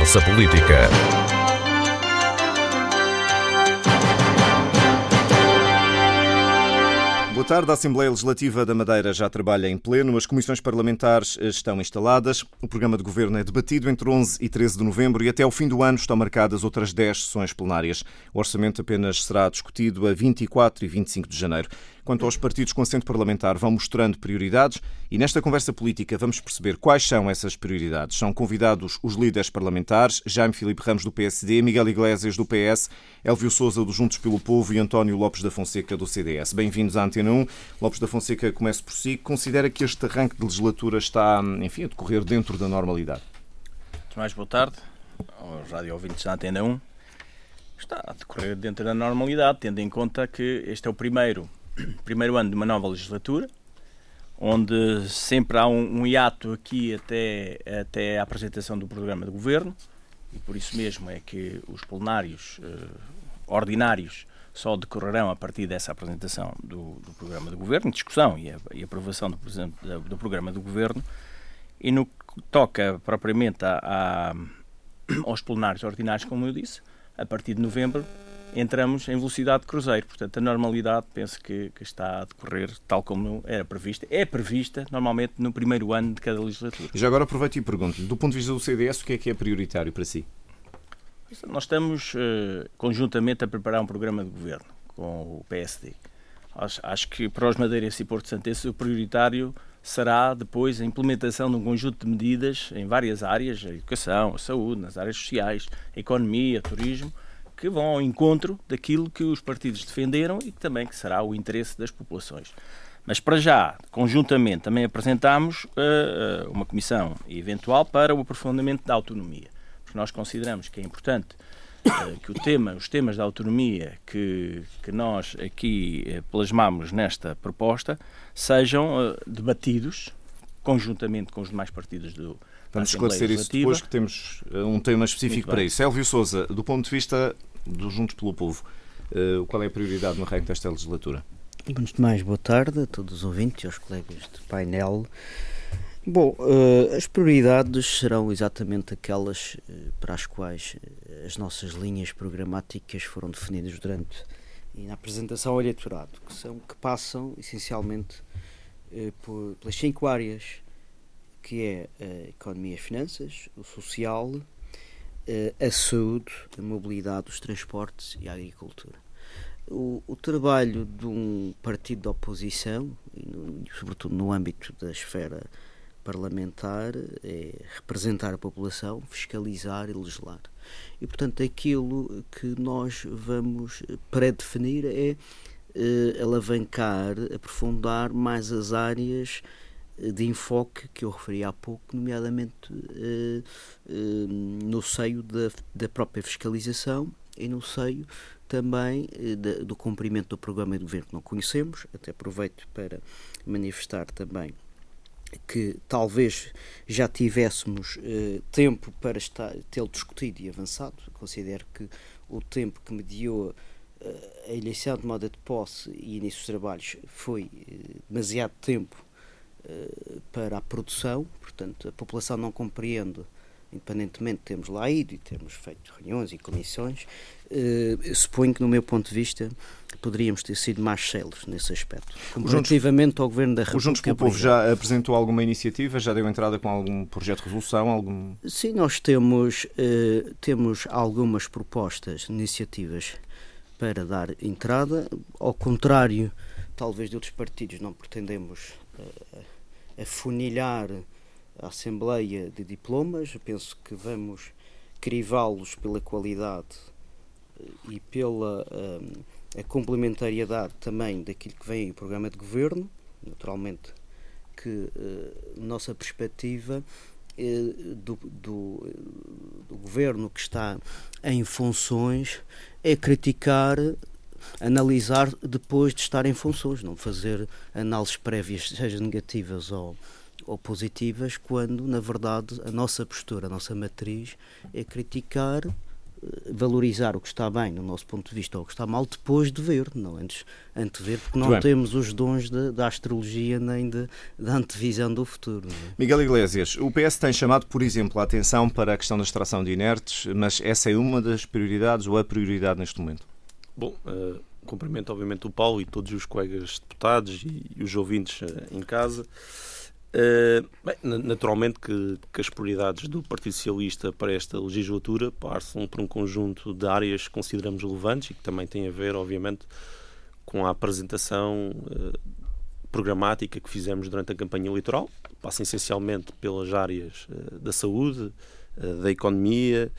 Conversa Política. Boa tarde. A Assembleia Legislativa da Madeira já trabalha em pleno. As comissões parlamentares estão instaladas. O programa de governo é debatido entre 11 e 13 de novembro e até ao fim do ano estão marcadas outras 10 sessões plenárias. O orçamento apenas será discutido a 24 e 25 de janeiro. Quanto aos partidos com assento parlamentar, vão mostrando prioridades e nesta conversa política vamos perceber quais são essas prioridades. São convidados os líderes parlamentares, Jaime Filipe Ramos do PSD, Miguel Iglesias do PS, Elvio Souza do Juntos pelo Povo e António Lopes da Fonseca do CDS. Bem-vindos à Antena 1. Lopes da Fonseca, comece por si. Considera que este arranque de legislatura está, enfim, a decorrer dentro da normalidade? Mais boa tarde aos rádio ouvintes da Antena 1. Está a decorrer dentro da normalidade, tendo em conta que este é o primeiro primeiro ano de uma nova legislatura, onde sempre há um, um hiato aqui até, até a apresentação do programa de governo, e por isso mesmo é que os plenários eh, ordinários só decorrerão a partir dessa apresentação do, do programa de governo, discussão e, a, e aprovação do, do, programa do governo, e no que toca propriamente a, a, aos plenários ordinários, como eu disse, a partir de novembro entramos em velocidade de cruzeiro. Portanto, a normalidade penso que, que, está a decorrer tal como era prevista. É prevista, normalmente, no primeiro ano de cada legislatura. Já agora aproveito e pergunto do ponto de vista do CDS, o que é que é prioritário para si? Nós estamos uh, conjuntamente a preparar um programa de governo com o PSD. Acho, acho que para os Madeirenses e Porto Santense o prioritário será depois a implementação de um conjunto de medidas em várias áreas, a educação, a saúde, nas áreas sociais, a economia, a turismo, que vão ao encontro daquilo que os partidos defenderam e que também que será o interesse das populações. Mas para já, conjuntamente, também apresentamos uh, uma comissão eventual para o aprofundamento da autonomia. Porque nós consideramos que é importante que o tema, os temas da autonomia que, que nós aqui uh, plasmamos nesta proposta sejam debatidos conjuntamente com os demais partidos do, Vamos esclarecer isso depois, que temos um tema específico para isso. Elvio Souza, do ponto de vista do Juntos pelo Povo. Qual é a prioridade no arranque desta legislatura? Antes de mais, boa tarde a todos os ouvintes e aos colegas de painel. Bom, uh, as prioridades serão exatamente aquelas uh, para as quais as nossas linhas programáticas foram definidas durante e na apresentação ao eleitorado, que são que passam essencialmente por, pelas cinco áreas que é a economia e finanças, o social, eh, a saúde, a mobilidade, os transportes e a agricultura. O, o trabalho de um partido de oposição, e no, sobretudo no âmbito da esfera parlamentar, é representar a população, fiscalizar e legislar. E, portanto, aquilo que nós vamos pré-definir é eh, alavancar, aprofundar mais as áreas de enfoque que eu referi há pouco, nomeadamente uh, uh, no seio da, da própria fiscalização e no seio também uh, do cumprimento do programa de governo que não conhecemos. Até aproveito para manifestar também que talvez já tivéssemos tempo para tê-lo discutido e avançado. Considero que o tempo que mediou a eleição de moda de posse e início dos trabalhos foi demasiado tempo eh, para a produção, portanto, a população não compreende, independentemente de termos lá ido e termos feito reuniões e comissões, eh, suponho que, no meu ponto de vista, poderíamos ter sido mais céleres nesse aspecto, comparativamente ao Governo da República. O Juntos pelo Povo já apresentou alguma iniciativa, já deu entrada com algum projeto de resolução? Algum... Sim, nós temos, eh, temos algumas propostas, iniciativas para dar entrada, ao contrário, talvez de outros partidos, não pretendemos afunilhar a Assembleia de Diplomas. Penso que vamos crivá-los pela qualidade eh, e pela um, a complementariedade também daquilo que vem em programa de governo. Naturalmente que uh, nossa perspectiva uh, do, do, do, governo que está em funções é criticar analisar depois de estar em funções, não fazer análises prévias, seja negativas ou, ou positivas, quando na verdade a nossa postura, a nossa matriz é criticar valorizar o que está bem no nosso ponto de vista ou o que está mal depois de ver, não antes, antes de ver, porque não temos os dons de, da astrologia nem de, da antevisão do futuro. É? Miguel Iglesias, o PS tem chamado, por exemplo, a atenção para a questão da extração de inertes, mas essa é uma das prioridades ou a prioridade neste momento? Bom, uh, cumprimento obviamente o Paulo e todos os colegas deputados e, e os ouvintes uh, em casa. Uh, bem, naturalmente que, que, as prioridades do Partido Socialista para esta legislatura passam por um conjunto de áreas que consideramos relevantes e que também têm a ver, obviamente, com a apresentação uh, programática que fizemos durante a campanha eleitoral. Passa essencialmente pelas áreas uh, da saúde, da economia,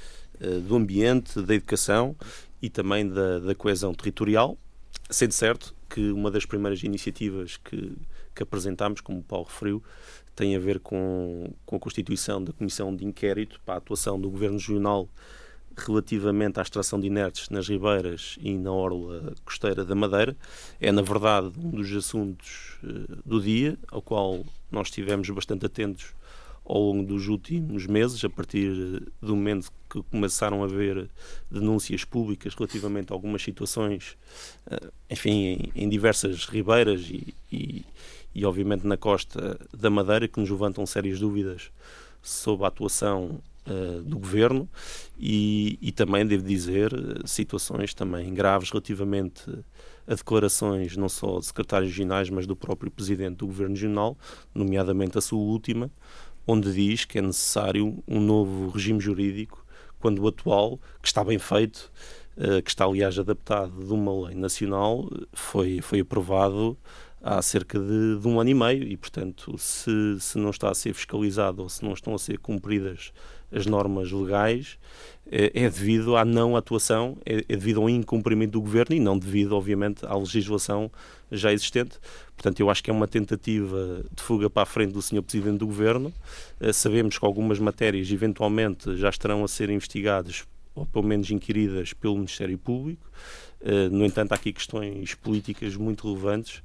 do ambiente, da educação e também da, da coesão territorial, sendo certo que uma das primeiras iniciativas que que apresentámos, como o Paulo referiu, tem a ver com, com a constituição da Comissão de Inquérito para a atuação do Governo Regional relativamente à extração de inertes nas ribeiras e na orla costeira da Madeira. É, na verdade, um dos assuntos uh, do dia, ao qual nós estivemos bastante atentos ao longo dos últimos meses, a partir do momento que começaram a haver denúncias públicas relativamente a algumas situações, eh, enfim, em, diversas ribeiras e, e, e, obviamente, na costa da Madeira, que nos levantam sérias dúvidas sobre a atuação uh, do governo e, e, também, devo dizer, situações também graves relativamente a declarações não só de secretários regionais, mas do próprio presidente do governo regional, nomeadamente a sua última, onde diz que é necessário um novo regime jurídico, quando o atual, que está bem feito, uh, que está aliás adaptado de uma lei nacional, foi, foi aprovado há cerca de, de, um ano e meio e, portanto, se, se não está a ser fiscalizado ou se não estão a ser cumpridas as normas legais, é, é devido à não atuação, é, é devido ao incumprimento do governo e não devido, obviamente, à legislação já existente. Portanto, eu acho que é uma tentativa de fuga para a frente do Sr. Presidente do Governo. Eh, sabemos que algumas matérias, eventualmente, já estarão a ser investigadas ou pelo menos inquiridas pelo Ministério Público. Eh, no entanto, há aqui questões políticas muito relevantes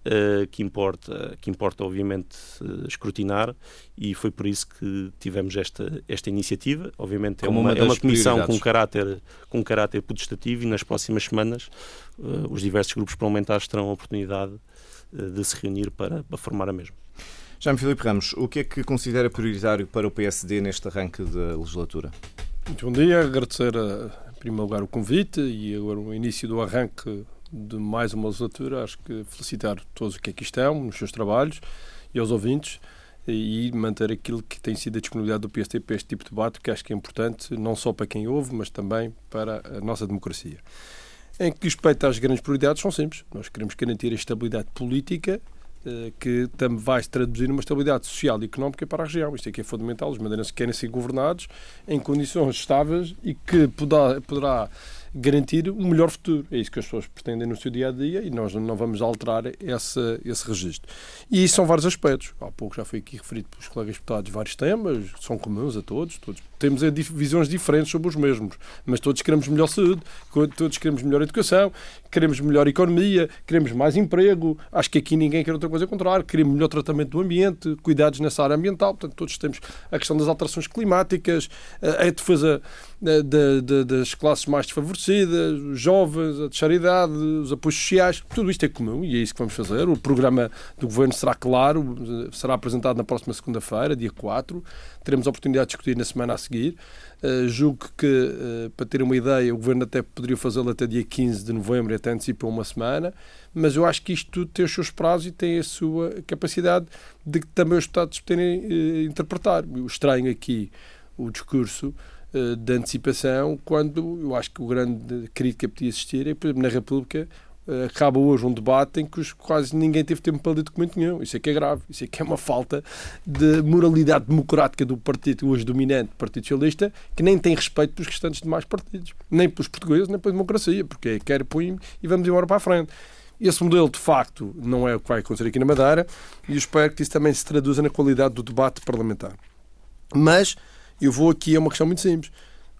Uh, que importa, que importa obviamente uh, escrutinar e foi por isso que tivemos esta, esta iniciativa. Obviamente é uma, uma, é uma comissão com caráter, com caráter potestativo e nas próximas semanas uh, os diversos grupos parlamentares terão a oportunidade de se reunir para, para formar a mesma. Jaime Filipe Ramos, o que é que considera prioritário para o PSD neste arranque da legislatura? Muito bom dia, agradecer a, em primeiro lugar o convite e agora o início do arranque de mais uma legislatura. Acho que felicitar todos que aqui estão, nos seus trabalhos, e aos ouvintes, e manter aquilo que tem sido a disponibilidade do PST para este tipo de debate, que acho que é importante, não só para quem ouve, mas também para a nossa democracia. Em que respeita às grandes prioridades, são simples. Nós queremos garantir a estabilidade política eh, que também vai se traduzir numa estabilidade social e económica para a região. Isto é que é fundamental. Os madeirenses querem ser governados em condições estáveis e que poderá, poderá garantir um melhor futuro. É isso que as pessoas pretendem no seu dia a dia e nós não vamos alterar esse, esse registro. E são vários aspectos. Há pouco já foi aqui referido pelos colegas deputados vários temas, são comuns a todos, todos temos visões diferentes sobre os mesmos, mas todos queremos melhor saúde, todos queremos melhor educação, queremos melhor economia, queremos mais emprego. Acho que aqui ninguém quer outra coisa contrário. Queremos melhor tratamento do ambiente, cuidados nessa área ambiental. Portanto, todos temos a questão das alterações climáticas, a defesa de, de, das classes mais desfavorecidas, os jovens, a terceira idade, os apoios sociais, tudo isto é comum e é isso que vamos fazer. O programa do Governo será claro, será apresentado na próxima segunda-feira, dia 4. Teremos a oportunidade de discutir na semana a seguir. Uh, julgo que, uh, para ter uma ideia, o Governo até poderia fazê-lo até dia 15 de novembro até antecipa uma semana, mas eu acho que isto tudo tem os seus prazos e tem a sua capacidade de também os Estados poderem uh, interpretar. O estranho aqui, o discurso de antecipação, quando eu acho que o grande crítica podia existir é, por exemplo, na República eh, acaba hoje um debate em que quase ninguém teve tempo para ler documento nenhum. Isso é que é grave. Isso é que é uma falta de moralidade democrática do partido hoje dominante, Partido Socialista, que nem tem respeito pelos restantes demais partidos. Nem pelos portugueses, nem pela democracia. Porque é quer põe e vamos embora para a frente. Esse modelo, de facto, não é o que vai acontecer aqui na Madeira e eu espero que isso também se traduza na qualidade do debate parlamentar. Mas eu vou aqui a uma questão muito simples.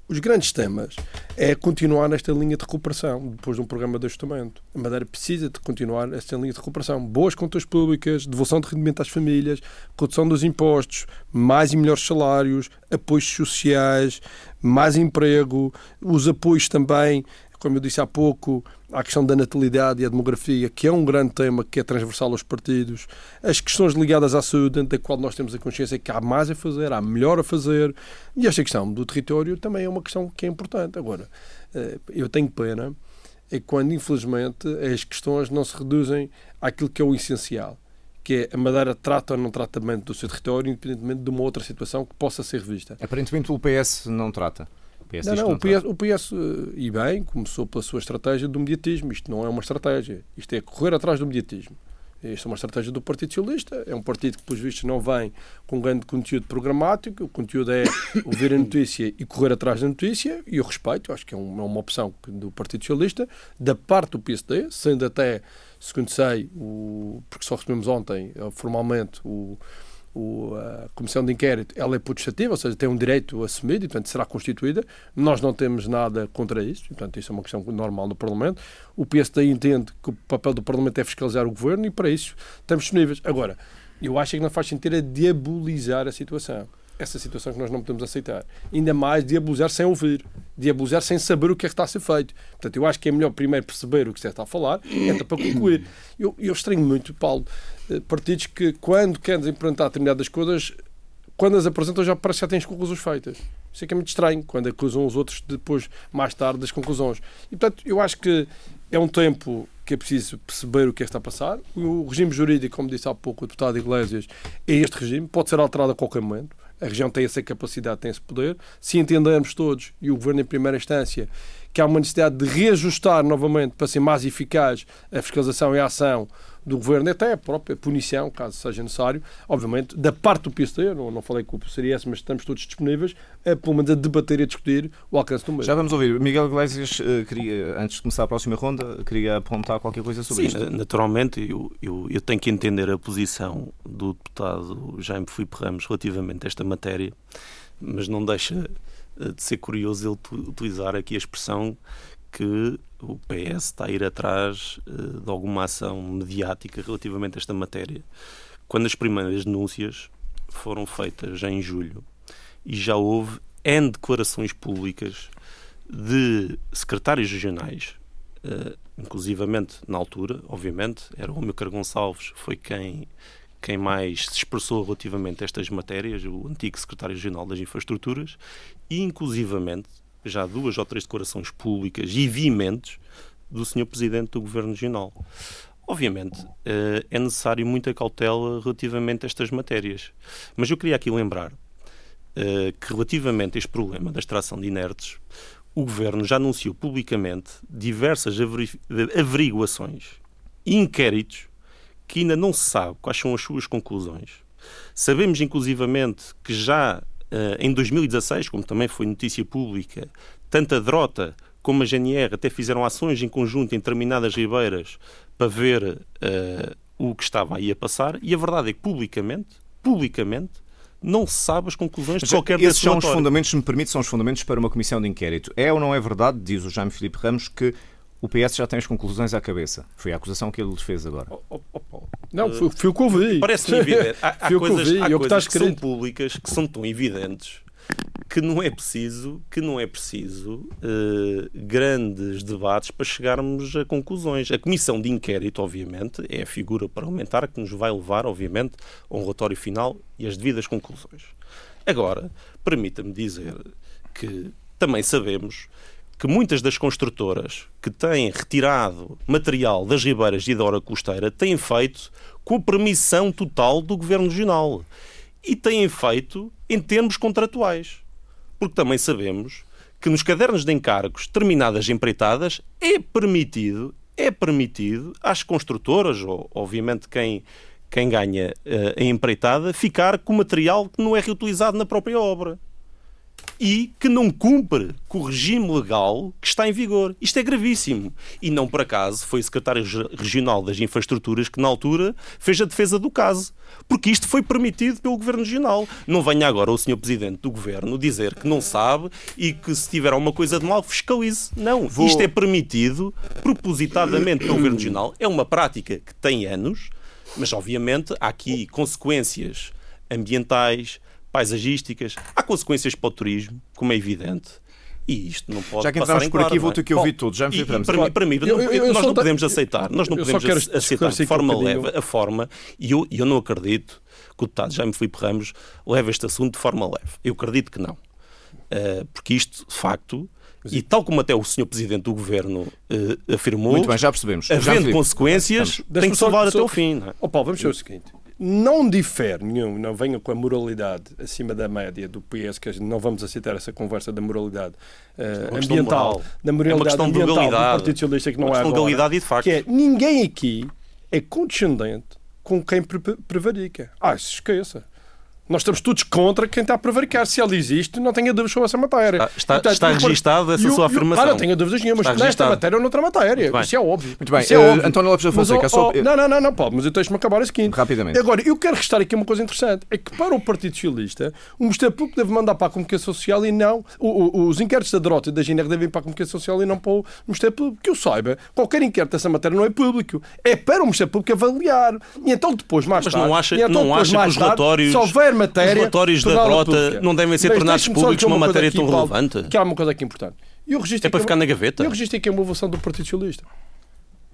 os grandes temas é continuar nesta linha de recuperação, depois de um programa de ajustamento. A Madeira precisa de continuar esta linha de recuperação. Boas contas públicas, devolução de rendimento às famílias, redução dos impostos, mais e melhores salários, apoios sociais, mais emprego, os apoios também como eu disse há pouco, à questão da natalidade e a demografia, que é um grande tema que é transversal aos partidos, as questões ligadas à saúde, da qual nós temos a consciência que há mais a fazer, há melhor a fazer, e esta questão do território também é uma questão que é importante. Agora, eh, eu tenho pena é quando, infelizmente, as questões não se reduzem àquilo que é o essencial, que é a Madeira trata ou não trata bem do seu território, independentemente de uma outra situação que possa ser revista. Aparentemente o PS não trata. PS não, não, o PS, o PS, e bem, começou pela sua estratégia do mediatismo. Isto não é uma estratégia. Isto é correr atrás do mediatismo. Isto é uma estratégia do Partido Socialista. É um partido que, pelos vistos, não vem com grande conteúdo programático. O conteúdo é ouvir a notícia e correr atrás da notícia. E eu respeito, acho que é, uma opção do Partido Socialista. Da parte do PSD, sendo até, segundo sei, o, porque só recebemos ontem, eh, formalmente, o o, a comissão de inquérito ela é putestativa, ou seja, tem um direito assumido e, portanto, será constituída. Nós não temos nada contra isso, portanto, isso é uma questão normal no Parlamento. O PSD entende que o papel do Parlamento é fiscalizar o governo e, para isso, estamos disponíveis. Agora, eu acho que não faz sentido é diabolizar a situação. Essa situação que nós não podemos aceitar. Ainda mais diabolizar sem ouvir, diabolizar sem saber o que é que está a ser feito. Portanto, eu acho que é melhor primeiro perceber o que se está a falar, até para concluir. Eu, eu estranho muito, Paulo, eh, partidos que, quando querem implementar determinadas coisas, quando as apresentam já parece que já têm as conclusões feitas. Isso é que é muito estranho, quando acusam os outros depois, mais tarde, das conclusões. E, portanto, eu acho que é um tempo que é preciso perceber o que é que está a passar. O regime jurídico, como disse há pouco o deputado Iglesias, é este regime, pode ser alterado a qualquer momento. A região tem essa capacidade, tem esse poder. Se entendermos todos, e o Governo em primeira instância, que há uma necessidade de reajustar novamente para ser mais eficaz a fiscalização e a ação do governo, até a própria punição, caso seja necessário, obviamente, da parte do PSD, não, não falei com o CDS, mas estamos todos disponíveis, a, pelo menos a debater e a discutir o alcance do mesmo. Já vamos ouvir. Miguel Iglesias, eh, queria, antes de começar a próxima ronda, queria apontar qualquer coisa sobre Sim, isto. naturalmente, eu, eu, eu, tenho que entender a posição do deputado Jaime Filipe Ramos relativamente a esta matéria, mas não deixa de ser curioso ele utilizar aqui a expressão que o PS está a ir atrás uh, de alguma ação mediática relativamente a esta matéria, quando as primeiras denúncias foram feitas em julho. E já houve N declarações públicas de secretários regionais, uh, inclusivamente na altura, obviamente, era o Romeu Gonçalves, foi quem, quem mais se expressou relativamente a estas matérias, o antigo secretário regional das infraestruturas, e inclusivamente já duas ou três declarações públicas e veementes do Sr. Presidente do Governo Regional. Obviamente, eh, é necessário muita cautela relativamente a estas matérias. Mas eu queria aqui lembrar eh, que, relativamente a este problema da extração de inertes, o Governo já anunciou publicamente diversas averiguações e inquéritos que ainda não se sabe quais são as suas conclusões. Sabemos, inclusivamente, que já eh, em 2016, como também foi notícia pública, tanto a Drota como a GNR até fizeram ações em conjunto em determinadas ribeiras para ver uh, o que estava aí a passar, e a verdade é que publicamente, publicamente, não se sabe as conclusões de qualquer desses são os fundamentos, se me permite, são os fundamentos para uma comissão de inquérito. É ou não é verdade, diz o Jaime Filipe Ramos, que o PS já tem as conclusões à cabeça. Foi a acusação que ele lhes fez agora. Oh, oh, oh, não, foi, foi o que ouvi. Parece-me evidente. Há, há coisas, há é coisas que, que são públicas que são tão evidentes que não é preciso, que não é preciso uh, grandes debates para chegarmos a conclusões. A comissão de inquérito, obviamente, é a figura parlamentar que nos vai levar, obviamente, a um relatório final e as devidas conclusões. Agora, permita-me dizer que também sabemos que muitas das construtoras que têm retirado material das ribeiras e da hora costeira têm feito com permissão total do Governo Regional e têm feito em termos contratuais. Porque também sabemos que nos cadernos de encargos terminadas empreitadas é permitido, é permitido às construtoras, ou obviamente quem, quem ganha uh, a empreitada, ficar com material que não é reutilizado na própria obra. E que não cumpre com o regime legal que está em vigor. Isto é gravíssimo. E não por acaso foi o secretário regional das infraestruturas que, na altura, fez a defesa do caso. Porque isto foi permitido pelo Governo Regional. Não venha agora o Sr. Presidente do Governo dizer que não sabe e que se tiver alguma coisa de mal, fiscalize. Não. Vou... Isto é permitido propositadamente pelo Governo Regional. É uma prática que tem anos, mas obviamente há aqui consequências ambientais, paisagísticas, há consequências para o turismo, como é evidente. E isto não pode Já que entramos por aqui, vou ter que ouvir tudo. Já me e, para, mim, para mim eu, eu, eu nós não podemos aceitar, nós não podemos aceitar de forma um leve a forma, e eu, eu não acredito que o deputado Jaime Filipe Ramos leve este assunto de forma leve. Eu acredito que não. Uh, porque isto, de facto, e tal como até o Sr. Presidente do Governo uh, afirmou, Muito bem, já percebemos. havendo já consequências, tem que salvar até o fim. Não é? oh, Paulo, vamos ver o seguinte não difere nenhum, não venha com a moralidade acima da média do PS, que não vamos aceitar essa conversa da moralidade uh, ambiental, da moralidade é ambiental do Partido Socialista que não é agora, e de facto. que é ninguém aqui é condescendente com quem prevarica. Ah, se esqueça. Nós estamos todos contra quem está a prevaricar. Se ela existe, não tenha dúvidas sobre essa matéria. Está, está, Portanto, está registado essa sua afirmação. Ah, não tenho dúvidas nenhuma, mas nesta matéria ou noutra matéria. Isso é óbvio. Muito bem. Isso é uh, óbvio. António Lopes da Fonseca. Mas, oh, oh, não, não, não, não, Paulo, mas eu deixo-me acabar a seguinte. Rapidamente. Agora, eu quero restar aqui uma coisa interessante. É que para o Partido Socialista, o Ministério Público deve mandar para a comunicação social e não. O, o, os inquéritos da Derrota e da GNR devem ir para a comunicação social e não para o Ministério Público. Que eu saiba, qualquer inquérito dessa matéria não é público. É para o Ministério Público avaliar. E então depois, mais mas tarde. Não acha, então, não acha que os relatórios. Se houver matéria. Os relatórios da Derrota não devem ser Mas tornados públicos uma, uma matéria aqui, tão Paulo, relevante. Que há uma coisa aqui importante. E o registro é para ficar na gaveta. E o registro aqui é uma evolução do Partido Socialista.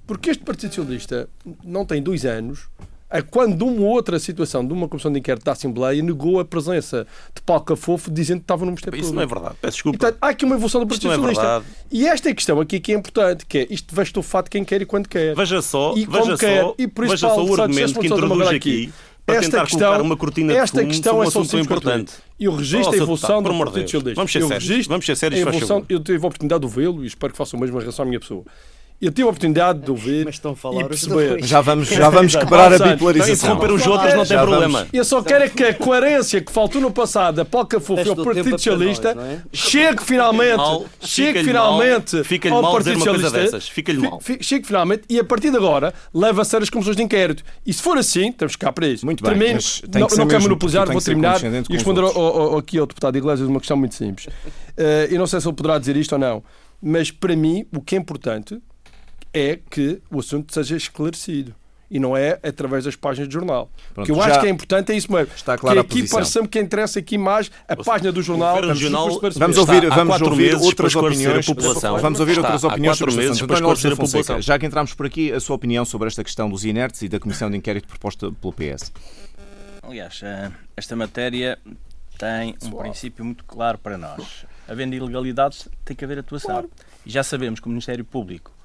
Porque este Partido Socialista não tem dois anos a quando uma outra situação de uma comissão de inquérito da Assembleia negou a presença de Paulo Cafofo dizendo que estava no Ministério Isso Público. não é verdade. Peço desculpa. Portanto, há aqui uma evolução do Partido é Socialista. e esta é a questão aqui que é importante, que é isto vai estufar de quem quer e quando quer. Veja só, e veja quer. Só, e por isso, veja Paulo, só o argumento que introduz aqui. aqui para esta tentar questão, colocar uma cortina de esta fumo questão um é assunto importante. E o registro oh, a evolução do Partido Socialista. Vamos ser sérios. Vamos ser sérios, evolução, Eu tive a oportunidade de ouvi-lo e espero que faça o mesmo em relação à minha pessoa. Eu tive a oportunidade de ouvir Mas estão a falar e perceber. Já vamos, já vamos quebrar a bipolarização. Interromper os outros não tem problema. Eu só quero é que a coerência que faltou no passado da Paulo Cafofo ao Partido Socialista é? chegue finalmente, chegue finalmente fica ao Partido Socialista. Fica-lhe mal. Chegue finalmente e a partir de agora leva a sério as comissões de inquérito. E se for assim, temos que cá para isso. Muito bem. Não, não quero monopolizar, vou terminar e responder aqui ao deputado Iglesias uma questão muito simples. Uh, eu não sei se ele poderá dizer isto ou não, mas para mim o que é importante é que o assunto seja esclarecido e não é através das páginas do jornal. Pronto, o que eu acho que é importante é isso mesmo. Está claro que aqui parece-me que interessa aqui mais a página do jornal. Vamos, jornal, vamos ouvir, vamos ouvir outras opiniões. Vamos ouvir outras opiniões sobre meses para esclarecer a população. Já que entramos por aqui, a sua opinião sobre esta questão dos inertes e da comissão de inquérito proposta pelo PS. Aliás, eh, esta matéria tem um princípio muito claro para nós. Havendo ilegalidades, tem que haver atuação. Claro. E já sabemos que o Ministério Público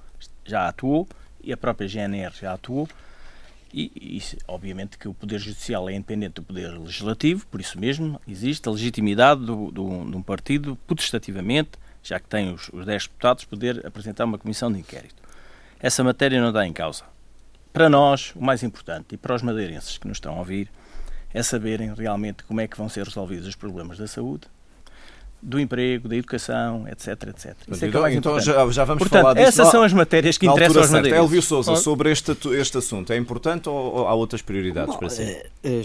já atuou e a própria GNR já atuou. E, e, obviamente que o Poder Judicial é independente do Poder Legislativo, por isso mesmo existe a legitimidade do, do, de um partido, potestativamente, já que tem os, os 10 deputados, poder apresentar uma comissão de inquérito. Essa matéria não está em causa. Para nós, o mais importante, e para os madeirenses que nos estão a ouvir, é saberem realmente como é que vão ser resolvidos os problemas da saúde, do emprego, da educação, etc, etc. Isso é então, é então já, já, vamos Portanto, falar disso. essas são as matérias que interessam aos madeirenses. Elvio Sousa, sobre este, este assunto, é importante ou, ou há outras prioridades Não, para si? É, é,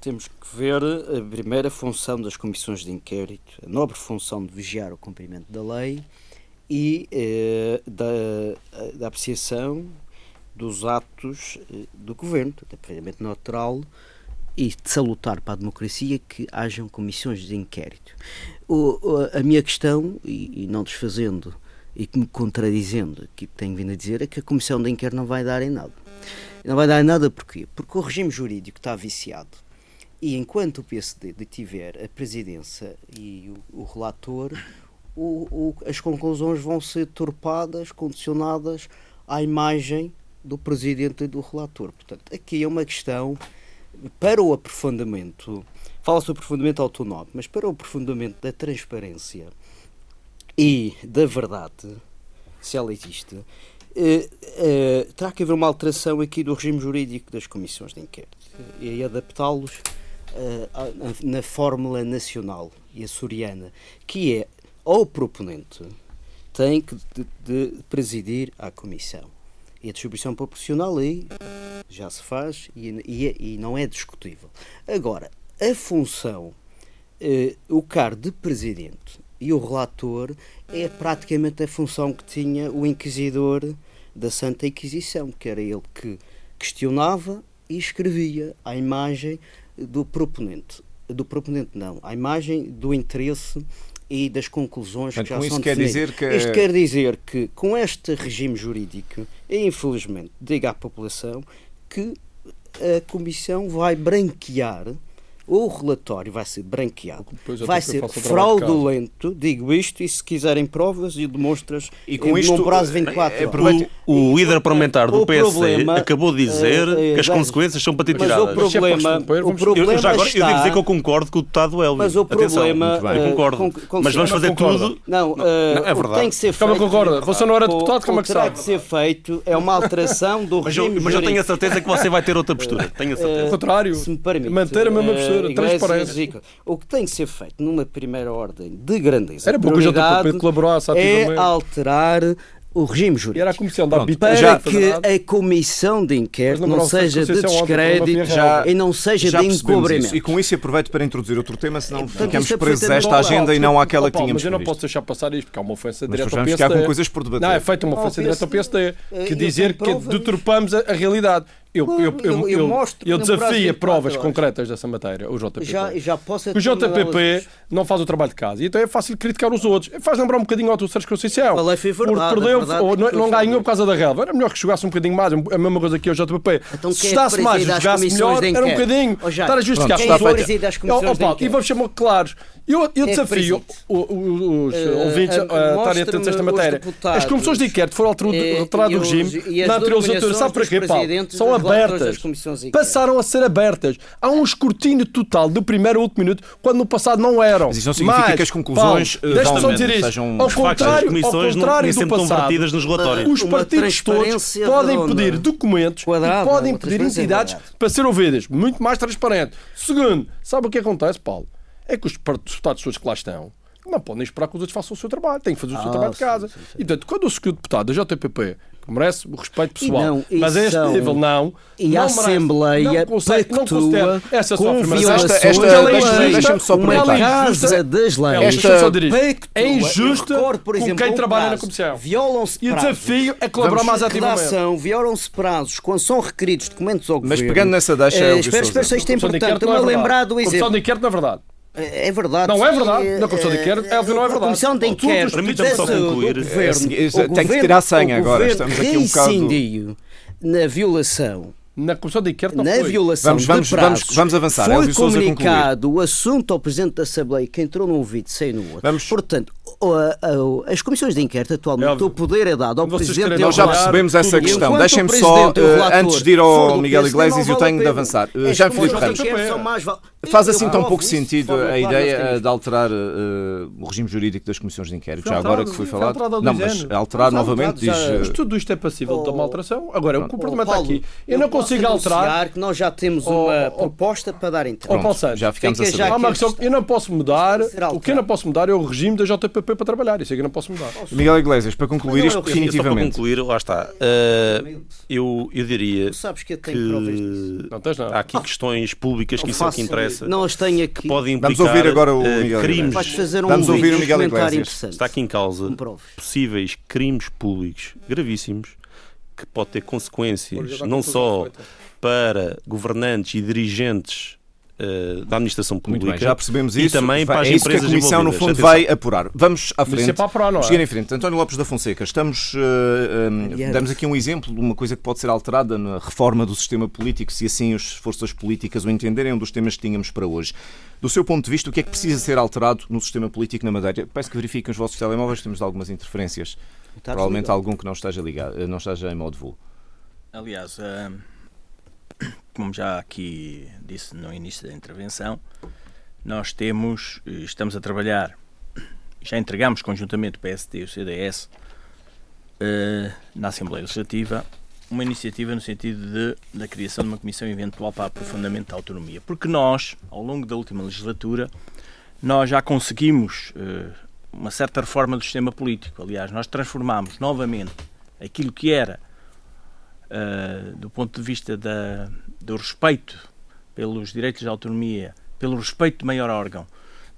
temos que ver a primeira função das comissões de inquérito, a nobre função de vigiar o cumprimento da lei e é, da, da apreciação dos atos do governo, perfeitamente natural e de salutar para a democracia que hajam comissões de inquérito. O, a minha questão, e, e, não desfazendo e me contradizendo que tenho vindo a dizer, é que a comissão de inquérito não vai dar em nada. Não vai dar em nada porquê? Porque o regime jurídico está viciado e enquanto o PSD detiver a presidência e o, o relator, o, o, as conclusões vão ser torpadas, condicionadas à imagem do presidente e do relator. Portanto, aqui é uma questão para o aprofundamento, fala-se do aprofundamento autonómico, mas para o aprofundamento da transparência e da verdade, se ela existe, eh, terá que haver uma alteração aqui do regime jurídico das comissões de inquérito e adaptá-los eh, na fórmula nacional e açoriana, que é o proponente tem que de, de presidir a comissão. E a distribuição proporcional aí já se faz e, e, e não é discutível. Agora, a função, eh, o cargo de presidente e o relator é praticamente a função que tinha o inquisidor da Santa Inquisição, que era ele que questionava e escrevia a imagem do proponente. Do proponente não, a imagem do interesse e das conclusões Portanto, que já com são quer dizer que... Isto quer dizer que com este regime jurídico, infelizmente, diga à população que a Comissão vai branquear o relatório vai ser branqueado, vai ser fraudulento, digo isto, e se quiserem provas e demonstras e com isto, num prazo de 24 horas. O, o líder parlamentar do PS acabou de dizer é, que as consequências são para ti tiradas. Mas o problema, o problema eu, já agora, está... eu devo dizer que eu concordo com o deputado Hélio. Mas o problema... Atenção, eu concordo. Com, com, mas vamos fazer tudo... Não, é verdade. tem que ser feito... Concorda? Você não era deputado, como é que sabe? O que tem que ser feito é uma alteração do regime Mas eu tenho a certeza que você vai ter outra postura. Tenho a certeza. Ao contrário, manter a mesma postura, transparência o que tem que ser feito numa primeira ordem de grandeza Era porque o JP colaborasse é alterar o regime jurídico. E era a comissão da Para já, que a comissão de inquérito não, não seja de descrédito já, e não seja de encobrimento. E com isso aproveito para introduzir outro tema, senão e, ficamos presos a esta agenda e não àquela que tínhamos Mas eu não posso deixar passar isto, porque há uma ofensa mas direta ao PSD. com coisas por debater. Não, é feita uma ofensa direta ao PSD, que dizer que deturpamos a realidade. Eu, eu, eu, eu, mostro eu desafio provas concretas dessa matéria, o JPP. Já, já posso o JPP não faz o trabalho de casa. E então é fácil criticar os outros. Faz lembrar um bocadinho ao Sérgio Conceição. Falei, foi verdade. Perdeu, verdade, ou não, não ganhou por causa da relva. Era melhor que jogasse um bocadinho mais. A mesma coisa que o JPP. Então, Se estudasse mais e jogasse melhor, era um bocadinho. Estar a justificar os outros. E vamos ser claros. Eu, eu desafio os uh, ouvintes a estarem atentos a esta matéria. As comissões de inquérito foram alteradas do regime na anterior legislatura. Sabe para quê, Paulo? São abertas. Passaram a ser abertas. Há um escrutínio total do primeiro ao último minuto, quando no passado não eram. Mas isso não significa que as conclusões Paulo, deixa só dizer isso. Ao contrário, ao contrário do passado, nos relatórios. os partidos todos podem pedir documentos e podem pedir entidades para ser ouvidas. Muito mais transparente. Segundo, sabe o que acontece, Paulo? é que os deputados pessoas que lá estão não podem esperar que os outros façam o seu trabalho, têm que fazer o seu ah, trabalho de casa. Sim, sim, sim. E portanto, quando o segundo deputado da JPP que merece o respeito pessoal, não, mas a este são... nível não, e não a Assembleia não consegue, não considera essa sua afirmação. Esta, esta, esta deixa-me só perguntar. Casa das leis. Esta, é injusta por exemplo, com quem um trabalha prazo, na Comissão. Violam-se E o desafio é colaborar mais ativamente. Violam-se prazos quando são requeridos documentos ao Mas pegando nessa deixa... Eh, espera, espera, isto é importante. Estou-me a lembrar do exemplo. Comissão de inquérito, na verdade. É verdade. Não é verdade. Na Comissão de Inquérito, é, não é verdade. A Comissão de Inquérito Permita-me só concluir. Governo, tem que tirar a senha agora. Estamos aqui um bocado... na violação na Comissão de Inquérito não Na foi. violação vamos, vamos, de prazos, vamos, vamos avançar. Foi comunicado o assunto ao Presidente da Assembleia que entrou num ouvido sem no outro. Vamos. Portanto, as comissões de inquérito atualmente, é o poder é dado ao Vocês Presidente Nós já percebemos essa questão. Deixem-me só, uh, antes de ir ao Miguel Iglesias, eu tenho de avançar. Uh, já Filipe Ramos, faz assim tão pouco sentido a ideia de alterar uh, o regime jurídico das comissões de inquérito, já agora que foi falado. Não, mas alterar novamente diz... Mas tudo isto é passível de uma alteração. Agora, o problema está aqui. Eu não consigo alterar. que nós já temos uma proposta para dar entrada. Paulo Santos, já ficamos a saber. Eu não posso mudar. O que eu não posso mudar é o regime da JPP para trabalhar. Isso é que eu não posso mudar. Miguel Iglesias, para concluir isto definitivamente. Para concluir, lá está. Uh, eu, eu diria sabes que, eu tenho provas disso. Não tens, não. há aqui questões públicas que isso é que interessa. Não as tenho aqui. Que podem implicar Vamos ouvir agora o Miguel crimes. Vais fazer um Vamos ouvir o Miguel Iglesias. Está aqui em causa possíveis crimes públicos gravíssimos que pode ter consequências não só para governantes e dirigentes uh, da administração pública. Bem, já percebemos isso. E também vai, para as é empresas que a Comissão, no fundo, vai apurar. Vamos à frente. Para apurar, não é? Em frente. António Lopes da Fonseca, estamos. Uh, um, damos aqui um exemplo de uma coisa que pode ser alterada na reforma do sistema político, se assim as forças políticas o entenderem, um dos temas que tínhamos para hoje. Do seu ponto de vista, o que é que precisa ser alterado no sistema político na Madeira? Peço que verifiquem os vossos telemóveis, temos algumas interferências. Provavelmente algum que não esteja ligado, não esteja em modo voo. Aliás, como já aqui disse no início da intervenção, nós temos, estamos a trabalhar, já entregamos conjuntamente o PSD e o CDS eh, na Assembleia Legislativa uma iniciativa no sentido de, da criação de uma comissão eventual para aprofundamento da autonomia. Porque nós, ao longo da última legislatura, nós já conseguimos uma certa reforma do sistema político. Aliás, nós transformamos novamente aquilo que era, uh, do ponto de vista da, do respeito pelos direitos de autonomia, pelo respeito de maior órgão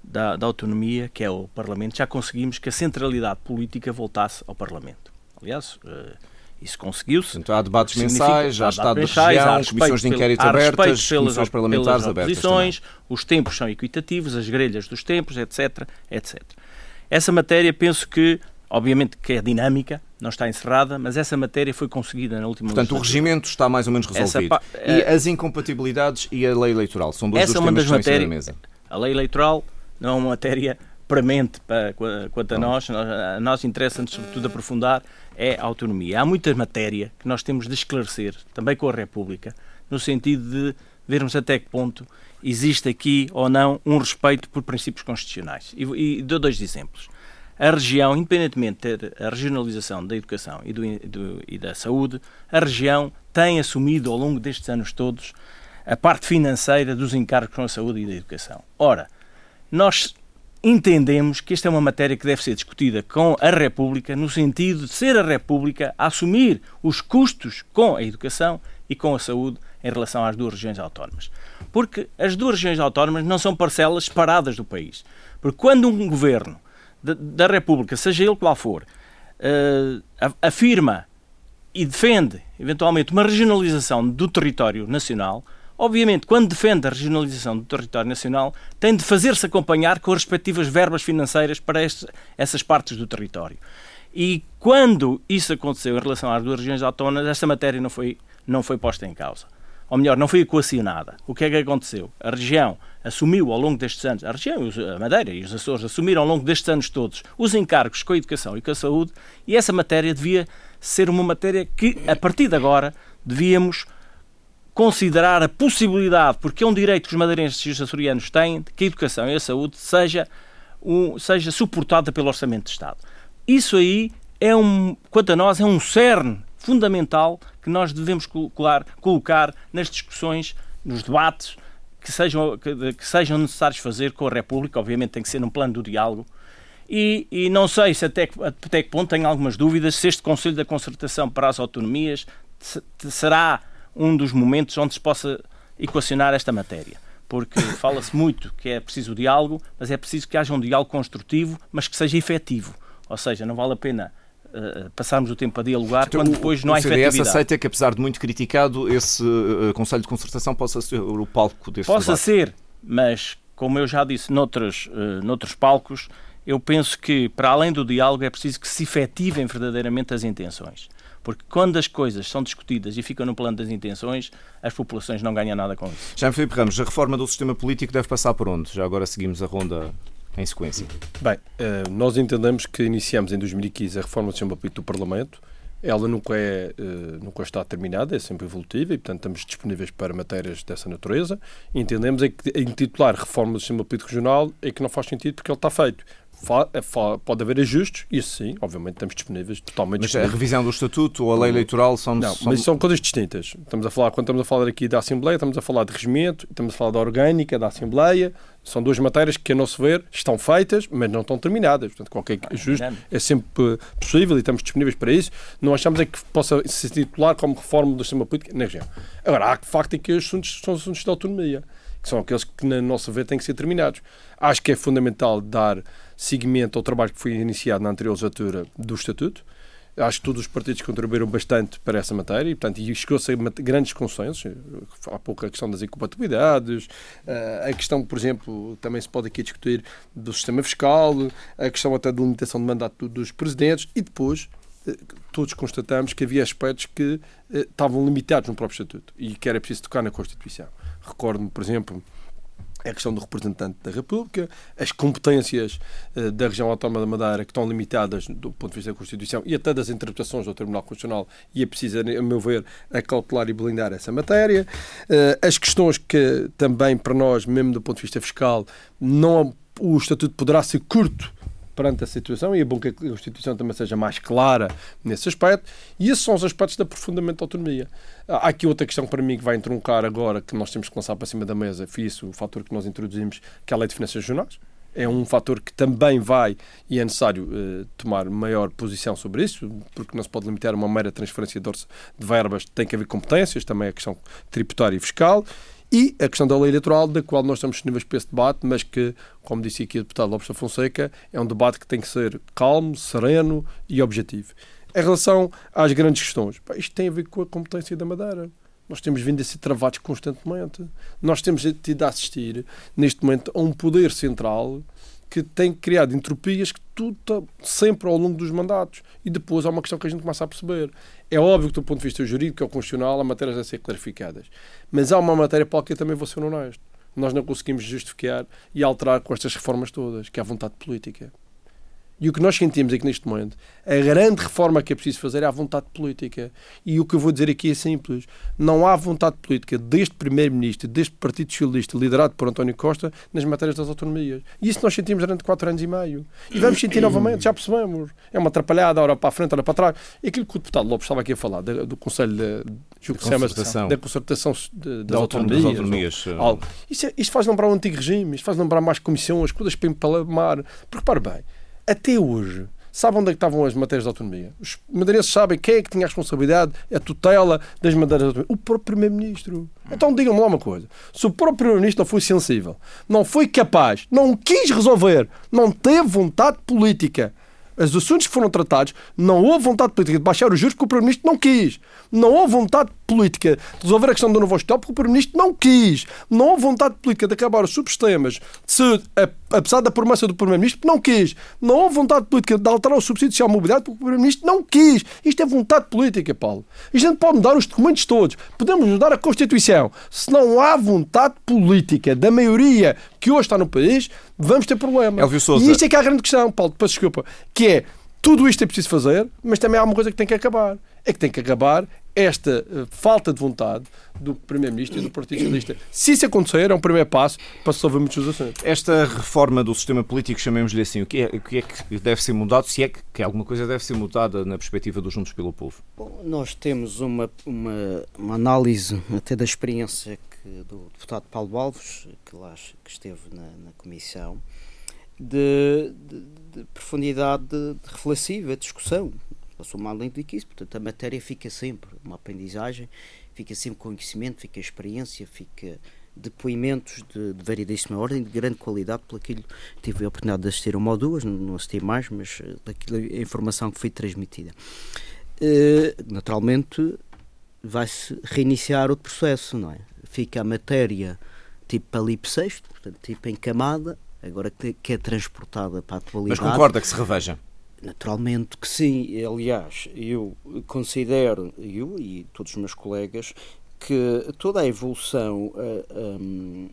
da, da autonomia, que é o Parlamento, já conseguimos que a centralidade política voltasse ao Parlamento. Aliás, uh, isso conseguiu-se. Então há debates mensais, há Estado de região, comissões de inquérito abertas, pelas, comissões parlamentares abertas também. Os tempos são equitativos, as grelhas dos tempos, etc, etc. Essa matéria, penso que, obviamente que é dinâmica, não está encerrada, mas essa matéria foi conseguida na última Portanto, o regimento está mais ou menos resolvido. Essa, e as incompatibilidades e a lei eleitoral são dois essa dos é uma das matérias, mesa. A lei eleitoral não é uma matéria premente para, quanto a nós. A nós interessa-nos, sobretudo, aprofundar é a autonomia. Há muita matéria que nós temos de esclarecer, também com a República, no sentido de vermos até que ponto existe aqui ou não um respeito por princípios constitucionais. E, e dou dois exemplos. A região, independentemente de ter a regionalização da educação e, do, do, e da saúde, a região tem assumido ao longo destes anos todos a parte financeira dos encargos com a saúde e da educação. Ora, nós entendemos que esta é uma matéria que deve ser discutida com a República, no sentido de ser a República a assumir os custos com a educação e com a saúde em relação às duas regiões autónomas. Porque as duas regiões autónomas não são parcelas separadas do país. Porque quando um governo da República, seja ele qual for, uh, afirma e defende, eventualmente, uma regionalização do território nacional, Obviamente, quando defende a regionalização do território nacional, tem de fazer-se acompanhar com as respectivas verbas financeiras para estes, essas partes do território. E quando isso aconteceu em relação às duas regiões autónomas, esta matéria não foi, não foi posta em causa. Ou melhor, não foi equacionada. O que é que aconteceu? A região assumiu ao longo destes anos, a região, a Madeira e os Açores assumiram ao longo destes anos todos os encargos com a educação e com a saúde, e essa matéria devia ser uma matéria que, a partir de agora, devíamos considerar a possibilidade, porque é um direito que os madeirenses e os açorianos têm, que a educação e a saúde seja, um, seja suportada pelo Orçamento de Estado. Isso aí é um, quanto a nós, é um cerne fundamental que nós devemos colocar, colocar nas discussões, nos debates que sejam, que, que, sejam necessários fazer com a República. Obviamente tem que ser num plano do diálogo. E, e não sei se até, até que ponto tenho algumas dúvidas se este Conselho da Concertação para as Autonomias será um dos momentos onde se possa equacionar esta matéria. Porque fala-se muito que é preciso diálogo, mas é preciso que haja um diálogo construtivo, mas que seja efetivo. Ou seja, não vale a pena uh, passarmos o tempo a dialogar então, quando depois não há efetividade. O CDS aceita que, apesar de muito criticado, esse uh, Conselho de Concertação possa ser o palco desse Possa debate. ser, mas, como eu já disse noutros, uh, noutros palcos, eu penso que, para além do diálogo, é preciso que se efetivem verdadeiramente as intenções. Porque quando as coisas são discutidas e ficam no plano das intenções, as populações não ganham nada com isso. Já Filipe Ramos, a reforma do sistema político deve passar por onde? Já agora seguimos a ronda em sequência. Bem, eh, nós entendemos que iniciamos em 2015 a reforma do sistema político do Parlamento. Ela nunca, é, eh, nunca está terminada, é sempre evolutiva e, portanto, estamos disponíveis para matérias dessa natureza. Entendemos é que intitular reforma do sistema político regional é que não faz sentido porque ele está feito. É pode haver ajustes, isso sim, obviamente estamos disponíveis, totalmente mas disponíveis. a revisão do Estatuto ou a lei eleitoral são... Não, são... mas são coisas distintas. Estamos a falar, quando estamos a falar aqui da Assembleia, estamos a falar de regimento, estamos a falar da orgânica, da Assembleia, são duas matérias que, a nosso ver, estão feitas, mas não estão terminadas. Portanto, qualquer ah, ajuste é sempre possível e estamos disponíveis para isso. Não achamos é que possa se titular como reforma do sistema político na região. Agora, há facto é que os assuntos são assuntos de autonomia, que são aqueles que, na nossa ver, têm que ser terminados. Acho que é fundamental dar seguimento ao trabalho que foi iniciado na anterior legislatura do Estatuto. Acho que todos os partidos contribuíram bastante para essa matéria e, portanto, chegou-se a grandes consensos. Há pouco a questão das incompatibilidades, eh, a questão, por exemplo, também se pode aqui discutir do sistema fiscal, a questão até de limitação de mandato dos presidentes e depois eh, todos constatamos que havia aspectos que eh, estavam limitados no próprio Estatuto e que era preciso tocar na Constituição. Recordo-me, por exemplo, a questão do representante da República, as competências uh, da região autónoma da Madeira que estão limitadas do ponto de vista da Constituição e até das interpretações do Tribunal Constitucional e é preciso, a meu ver, acautelar e blindar essa matéria. Uh, as questões que também para nós, mesmo do ponto de vista fiscal, não o Estatuto poderá ser curto perante a situação e é bom que a Constituição também seja mais clara nesse aspecto. E esses são os aspectos de aprofundamento da autonomia. Há aqui outra questão para mim que vai entroncar agora, que nós temos que lançar para cima da mesa, foi isso o fator que nós introduzimos, que é a Lei de Finanças Regionais. é um fator que também vai e é necessário uh, tomar maior posição sobre isso, porque não se pode limitar a uma mera transferência de, de verbas, tem que haver competências, também a questão tributária e fiscal e a questão da lei eleitoral, da qual nós estamos disponíveis para esse debate, mas que, como disse aqui o deputado Lopes da Fonseca, é um debate que tem que ser calmo, sereno e objetivo. Em relação às grandes questões, isto tem a ver com a competência da Madeira. Nós temos vindo a ser travados constantemente. Nós temos tido a assistir, neste momento, a um poder central que tem criado entropias que tudo está sempre ao longo dos mandatos. E depois há uma questão que a gente começa a perceber. É óbvio que, do ponto de vista jurídico ou constitucional, há matérias a ser clarificadas. Mas há uma matéria para a que eu também vou ser honesto. Nós não conseguimos justificar e alterar com estas reformas todas, que é a vontade política. E o que nós sentimos é que neste momento a grande reforma que é preciso fazer é a vontade política. E o que eu vou dizer aqui é simples: não há vontade política deste Primeiro-Ministro, deste Partido Socialista, liderado por António Costa, nas matérias das autonomias. E isso nós sentimos durante quatro anos e meio. E vamos sentir novamente, já percebemos. É uma atrapalhada, hora para a frente, hora para trás. E aquilo que o deputado Lopes estava aqui a falar, do Conselho de, de, concertação. da concertação de, das, autonomias. Das autonomias ou, algo. Isso, é, isto faz lembrar o antigo regime, isto faz lembrar mais comissões, coisas para empalmar. Porque, para bem até hoje, sabe onde é que estavam as matérias de autonomia? Os madeirenses sabem quem é que tinha a responsabilidade, a tutela das matérias de autonomia? O próprio Primeiro-Ministro. Então digam-me lá uma coisa. Se o próprio Primeiro-Ministro não foi sensível, não foi capaz, não quis resolver, não teve vontade política, os assuntos que foram tratados, não houve vontade política de baixar os juros porque o Primeiro-Ministro não quis. Não houve vontade política de resolver a questão do novo hospital porque o Primeiro-Ministro não quis. Não houve vontade política de acabar os subsistemas apesar da promessa do Primeiro-Ministro, não quis. Não houve vontade política de alterar o subsídio social de mobilidade porque o Primeiro-Ministro não quis. Isto é vontade política, Paulo. A gente pode mudar os documentos todos. Podemos mudar a Constituição. Se não há vontade política da maioria que hoje está no país, vamos ter problemas. E isto é que é a grande questão, Paulo, desculpa, que é tudo isto é preciso fazer, mas também há uma coisa que tem que acabar. É que tem que acabar esta uh, falta de vontade do Primeiro-Ministro e do Partido Socialista. Se isso acontecer, é um primeiro passo para resolver muitos dos assuntos. Esta reforma do sistema político, chamemos-lhe assim, o que, é, o que é que deve ser mudado, se é que, que alguma coisa deve ser mudada na perspectiva dos Juntos pelo Povo? Bom, nós temos uma, uma, uma, análise até da experiência que, do deputado Paulo Alves, que lá que esteve na, na comissão, de, de, de profundidade de, de reflexiva, discussão passou mal além do que isso, portanto a matéria fica sempre uma aprendizagem, fica sempre conhecimento, fica experiência, fica depoimentos de, de variedíssima ordem, de grande qualidade, pelo aquilo tive a oportunidade de assistir uma ou duas, não, não assisti mais, mas eh, daquilo, a informação que foi transmitida. Uh, naturalmente vai-se reiniciar outro processo, não é? Fica a matéria tipo palipsexto, portanto, tipo em camada, agora que, que é transportada para a atualidade. Mas concorda que se reveja? Naturalmente que sim. Aliás, eu considero, eu e todos os meus colegas, que toda a evolução uh,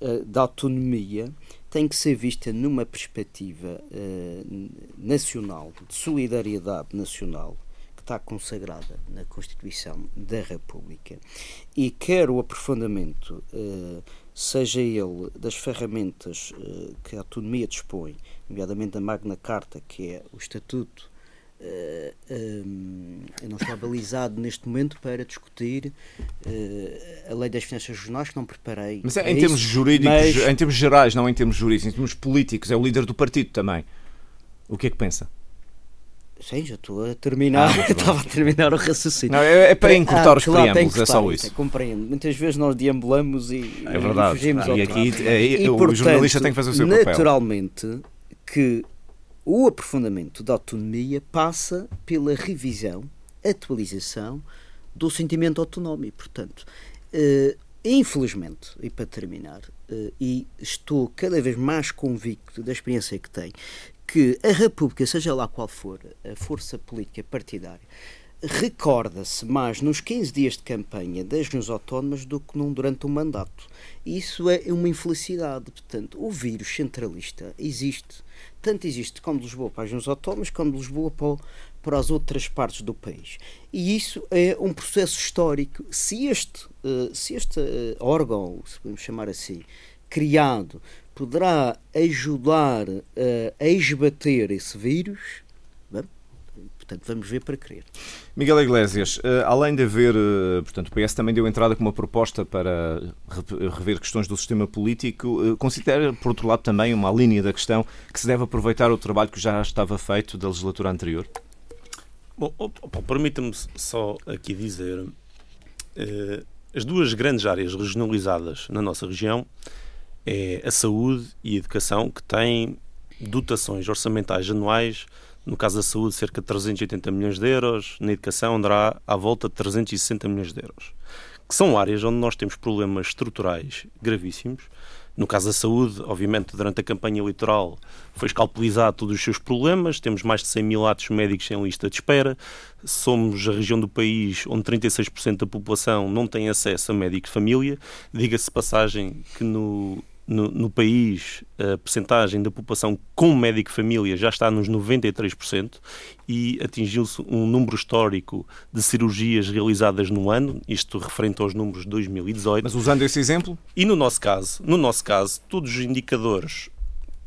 uh, da autonomia tem que ser vista numa perspectiva uh, nacional, de solidariedade nacional, que está consagrada na Constituição da República, e quer o aprofundamento, seja ele das ferramentas que a autonomia dispõe, nomeadamente a Magna Carta, que é o Estatuto, eh, um, não está balizado neste momento para discutir uh, a lei das finanças regionais, que não preparei. Mas é, em termos jurídicos, mas... em termos gerais, não em termos jurídicos, em termos políticos, é o líder do partido também. O que é que pensa? Sim, já estou a terminar. Ah, Estava a terminar o raciocínio. Não, é, é para encurtar ah, os claro, preâmbulos, é só isso. É, compreendo. Muitas vezes nós deambulamos e, é verdade. e fugimos ah, E aqui é, e, o portanto, jornalista tem que fazer o seu naturalmente, papel. Naturalmente, que o aprofundamento da autonomia passa pela revisão, atualização do sentimento autonómico. Portanto, uh, infelizmente, e para terminar, uh, e estou cada vez mais convicto da experiência que tenho, que a República, seja lá qual for a força política partidária, recorda-se mais nos 15 dias de campanha das regiões autónomas do que num durante um mandato. Isso é uma infelicidade. Portanto, o vírus centralista existe. Tanto existe como de Lisboa para as regiões autónomas, como de Lisboa para, para as outras partes do país. E isso é um processo histórico. Se este, uh, se este uh, órgão, se podemos chamar assim, criado, poderá ajudar uh, a esbater esse vírus, Portanto, vamos ver para crer. Miguel Iglesias, eh, além de haver, eh, portanto, o PS também deu entrada com uma proposta para rever questões do sistema político. Eh, considera, por outro lado, também uma linha da questão que se deve aproveitar o trabalho que já estava feito da legislatura anterior? Bom, permita-me só aqui dizer as duas grandes áreas regionalizadas na nossa região é a saúde e a educação, que têm dotações orçamentais anuais, no caso da saúde, cerca de 380 milhões de euros, na educação andará à volta de 360 milhões de euros, que são áreas onde nós temos problemas estruturais gravíssimos. No caso da saúde, obviamente, durante a campanha eleitoral foi escalpelizado todos os seus problemas. Temos mais de 100 mil atos médicos em lista de espera. Somos a região do país onde 36% da população não tem acesso a médico de família. Diga-se passagem que no no, no, país a percentagem da população com médico família já está nos 93% e atingiu-se um número histórico de cirurgias realizadas no ano, isto referente aos números de 2018. Mas usando esse exemplo? E no nosso caso, no nosso caso, todos os indicadores,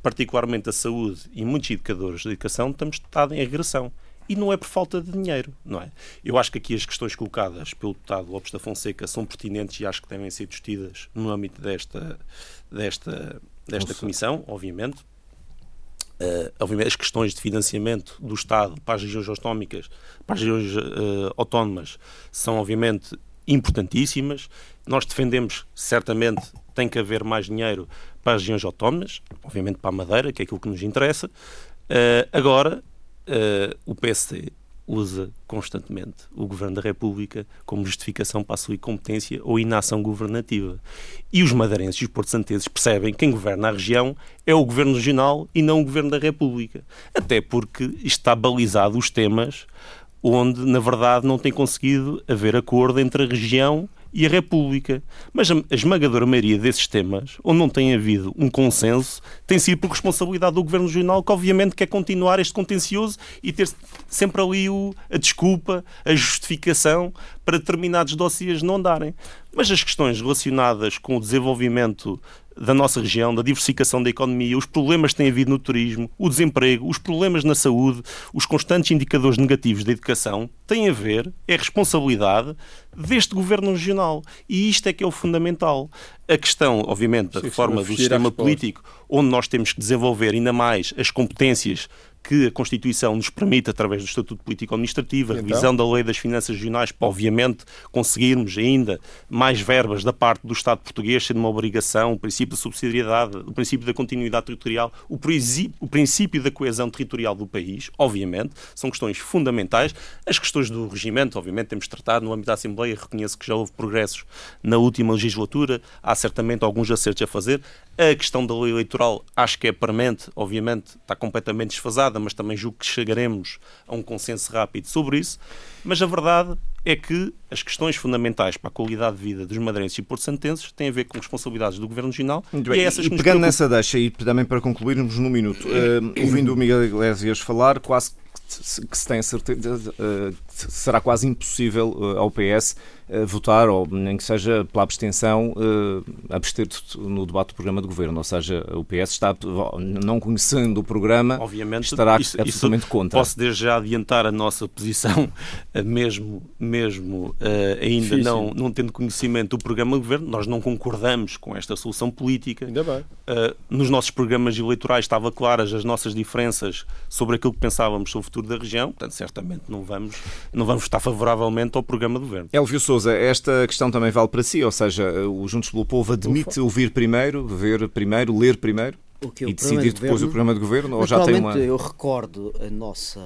particularmente a saúde e muitos indicadores da educação, estamos estado em regressão e não é por falta de dinheiro, não é? Eu acho que aqui as questões colocadas pelo deputado Lopes da Fonseca são pertinentes e acho que devem ser discutidas no âmbito desta, desta, desta comissão, obviamente. Uh, obviamente, as questões de financiamento do Estado para as regiões para as regiões uh, autónomas, são obviamente importantíssimas. Nós defendemos, certamente, tem que haver mais dinheiro para as regiões autónomas, obviamente para a Madeira, que é aquilo que nos interessa. Uh, agora, o PSD usa constantemente o Governo da República como justificação para a sua incompetência ou inação governativa. E os madeirenses e os porto-santeses percebem que quem governa a região é o Governo Regional e não o Governo da República. Até porque está balizado os temas onde, na verdade, não tem conseguido haver acordo entre a região e a República. Mas a esmagadora maioria desses temas, onde não tem havido um consenso, tem sido por responsabilidade do Governo Regional, que obviamente quer continuar este contencioso e ter sempre ali o, a desculpa, a justificação para determinados dossiês não darem. Mas as questões relacionadas com o desenvolvimento da nossa região, da diversificação da economia, os problemas que tem havido no turismo, o desemprego, os problemas na saúde, os constantes indicadores negativos da educação, têm a ver, é responsabilidade deste governo regional. E isto é que é o fundamental. A questão, obviamente, da reforma do sistema político, onde nós temos que desenvolver ainda mais as competências que a Constituição nos permite, através do Estatuto Político-Administrativo, a então? revisão da Lei das Finanças Regionais, para, obviamente, conseguirmos ainda mais verbas da parte do Estado português, sendo uma obrigação, o princípio da subsidiariedade, o princípio da continuidade territorial, o o princípio da coesão territorial do país, obviamente, são questões fundamentais. As questões do regimento, obviamente, temos tratado no âmbito da Assembleia, reconheço que já houve progressos na última legislatura, há certamente alguns acertos a fazer. A questão da lei eleitoral acho que é permanente, obviamente está completamente desfasada, mas também julgo que chegaremos a um consenso rápido sobre isso. Mas a verdade é que as questões fundamentais para a qualidade de vida dos madeirenses e porto-santenses têm a ver com responsabilidades do Governo Regional e, é essas e pegando nessa deixa e também para concluirmos num minuto, uh, ouvindo o Miguel Iglesias falar, quase que se tem certeza uh, será quase impossível uh, ao PS votar, ou nem que seja pela abstenção, uh, abster-se no debate do programa de governo. Ou seja, o PS está, não conhecendo o programa, Obviamente, estará isso, absolutamente isso contra. Posso desde já adiantar a nossa posição, uh, mesmo, mesmo uh, ainda não, não tendo conhecimento do programa de governo, nós não concordamos com esta solução política. Ainda bem. nos nossos programas eleitorais estava claras as nossas diferenças sobre aquilo que pensávamos sobre o futuro da região, portanto, certamente não vamos, não vamos estar favoravelmente ao programa de governo. Elvio Sousa, Sousa, esta questão também vale para si, ou seja, o Juntos pelo Povo admite ouvir primeiro, ver primeiro, ler primeiro e decidir depois governo, o programa de governo? Ou já tem uma... eu recordo a nossa,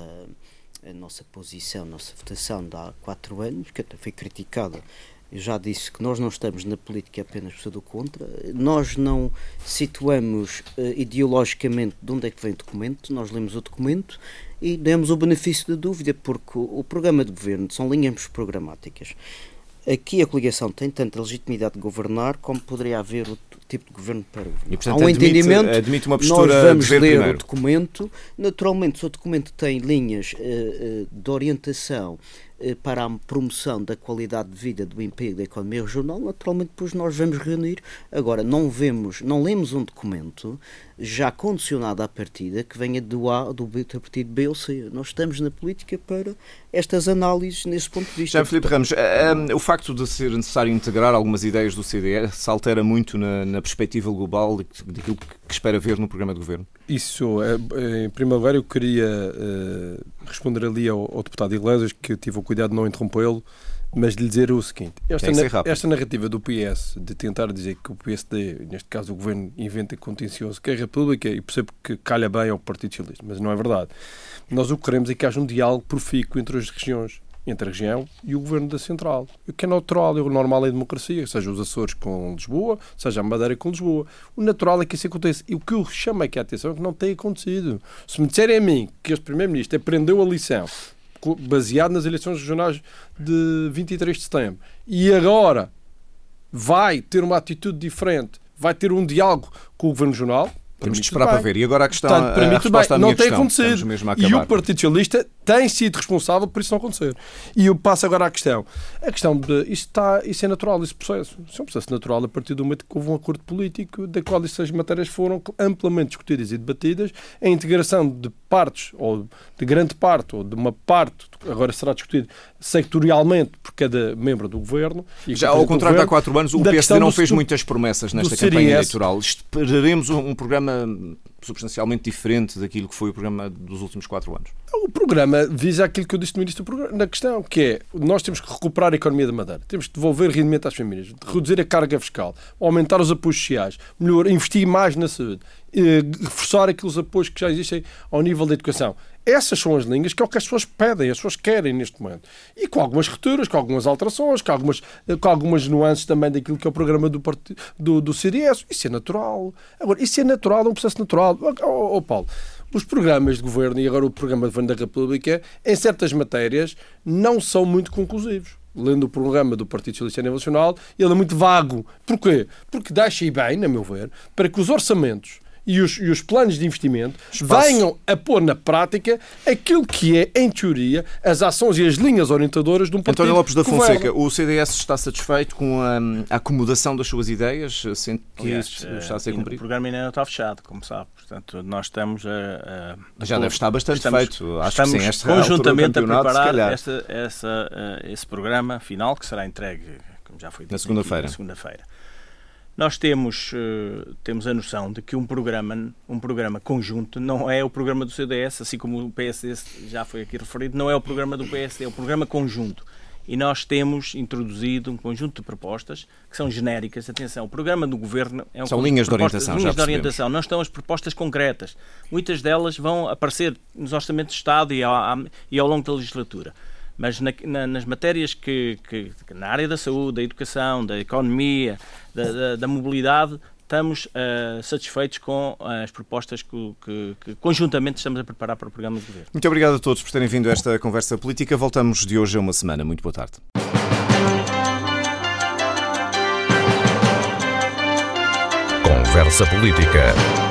a nossa posição, a nossa votação de há quatro anos, que até foi criticada. Eu já disse que nós não estamos na política apenas por do contra, nós não situamos uh, ideologicamente de onde é que vem o documento, nós lemos o documento e demos o benefício da dúvida, porque o, o programa de governo são linhas programáticas. Aqui a coligação tem tanta legitimidade de governar como poderia haver o tipo de governo para governar. E, portanto, Há um admite, entendimento, admite uma postura nós vamos ler primeiro. o documento, naturalmente se o documento tem linhas uh, uh, de orientação para a promoção da qualidade de vida, do emprego, da economia regional, naturalmente depois nós vamos reunir. Agora, não vemos, não lemos um documento já condicionado à partida que venha do A, do B, do partido B ou C. Nós estamos na política para estas análises nesse ponto de vista. Já, Filipe Ramos, eh, eh, o facto de ser necessário integrar algumas ideias do CDS altera muito na, na perspectiva global daquilo que espera ver no programa de governo? Isso, em primeiro lugar, eu queria responder ali ao, ao deputado Iglesias, que eu tive o cuidado de não interrompê-lo, mas de lhe dizer o seguinte: esta, na, esta narrativa do PS de tentar dizer que o PSD, neste caso o governo, inventa contencioso que é a República, e percebo que calha bem ao Partido Socialista, mas não é verdade. Nós o que queremos é que haja um diálogo profícuo entre as regiões entre a região e o governo da central. O que é natural, é o normal é a democracia, seja os Açores com Lisboa, seja a Madeira com Lisboa. O natural é que isso aconteça. E o que eu chamo aqui a atenção é que não tem acontecido. Se me disserem a mim que este Primeiro-Ministro aprendeu a lição baseado nas eleições regionais de 23 de setembro e agora vai ter uma atitude diferente, vai ter um diálogo com o Governo Regional, temos de esperar para ver. E agora a questão, Portanto, para a mim, resposta bem, à minha não tem questão. acontecido. E o Partido Socialista tem sido responsável por isso não acontecer. E eu passo agora à questão. A questão de isso, está, isso é natural, esse processo. Isso é um processo natural a partir do momento que houve um acordo político da qual essas matérias foram amplamente discutidas e debatidas. A integração de partes, ou de grande parte, ou de uma parte, agora será discutido sectorialmente por cada membro do governo. Já ao contrário de há quatro anos, o PSD não fez muitas promessas nesta campanha eleitoral. Esperaremos um programa substancialmente diferente daquilo que foi o programa dos últimos quatro anos? O programa visa aquilo que eu disse no início do programa, na questão, que é nós temos que recuperar a economia da Madeira, temos que devolver rendimento às famílias, reduzir a carga fiscal, aumentar os apoios sociais, melhor, investir mais na saúde, eh, reforçar aqueles apoios que já existem ao nível da educação. Essas são as linhas que é o que as pessoas pedem, as pessoas querem neste momento. E com algumas rupturas, com algumas alterações, com algumas, com algumas nuances também daquilo que é o programa do, do, do CDS. Isso é natural. Agora, isso é natural, é um processo natural. Oh, oh, Paulo, os programas de governo e agora o programa de governo da República, em certas matérias, não são muito conclusivos lendo o programa do Partido Socialista Nacional, ele é muito vago. Porquê? Porque deixa bem, na meu ver, para que os orçamentos e os, e os planos de investimento Espaço. venham a pôr na prática aquilo que é, em teoria, as ações e as linhas orientadoras de um partido. António Lopes da Fonseca, o CDS está satisfeito com a, a acomodação das suas ideias? Sente que Aliás, isso está a ser cumprido? O programa ainda não está fechado, como sabe. Portanto, nós estamos a. a Já deve estar bastante estamos, feito. Acho estamos que sim, esta conjuntamente a preparar esta, essa, uh, esse programa final que será entregue, como já foi dito, na segunda-feira. segunda-feira. Nós temos, uh, temos a noção de que um programa, um programa conjunto não é o programa do CDS, assim como o PSD já foi aqui referido, não é o programa do PSD, é o programa conjunto. E nós temos introduzido um conjunto de propostas que são genéricas. Atenção, o programa do governo é um São linhas de orientação. Linhas de orientação, não estão as propostas concretas. Muitas delas vão aparecer nos orçamentos de Estado e ao, e ao longo da legislatura mas na, na, nas matérias que, que, na área da saúde, da educação, da economia, da, da, da mobilidade, estamos uh, satisfeitos com as propostas que, que, que, conjuntamente estamos a preparar para o programa de governo. Muito obrigado a todos por terem vindo a esta conversa política. Voltamos de hoje a uma semana. Muito boa tarde. Conversa Política.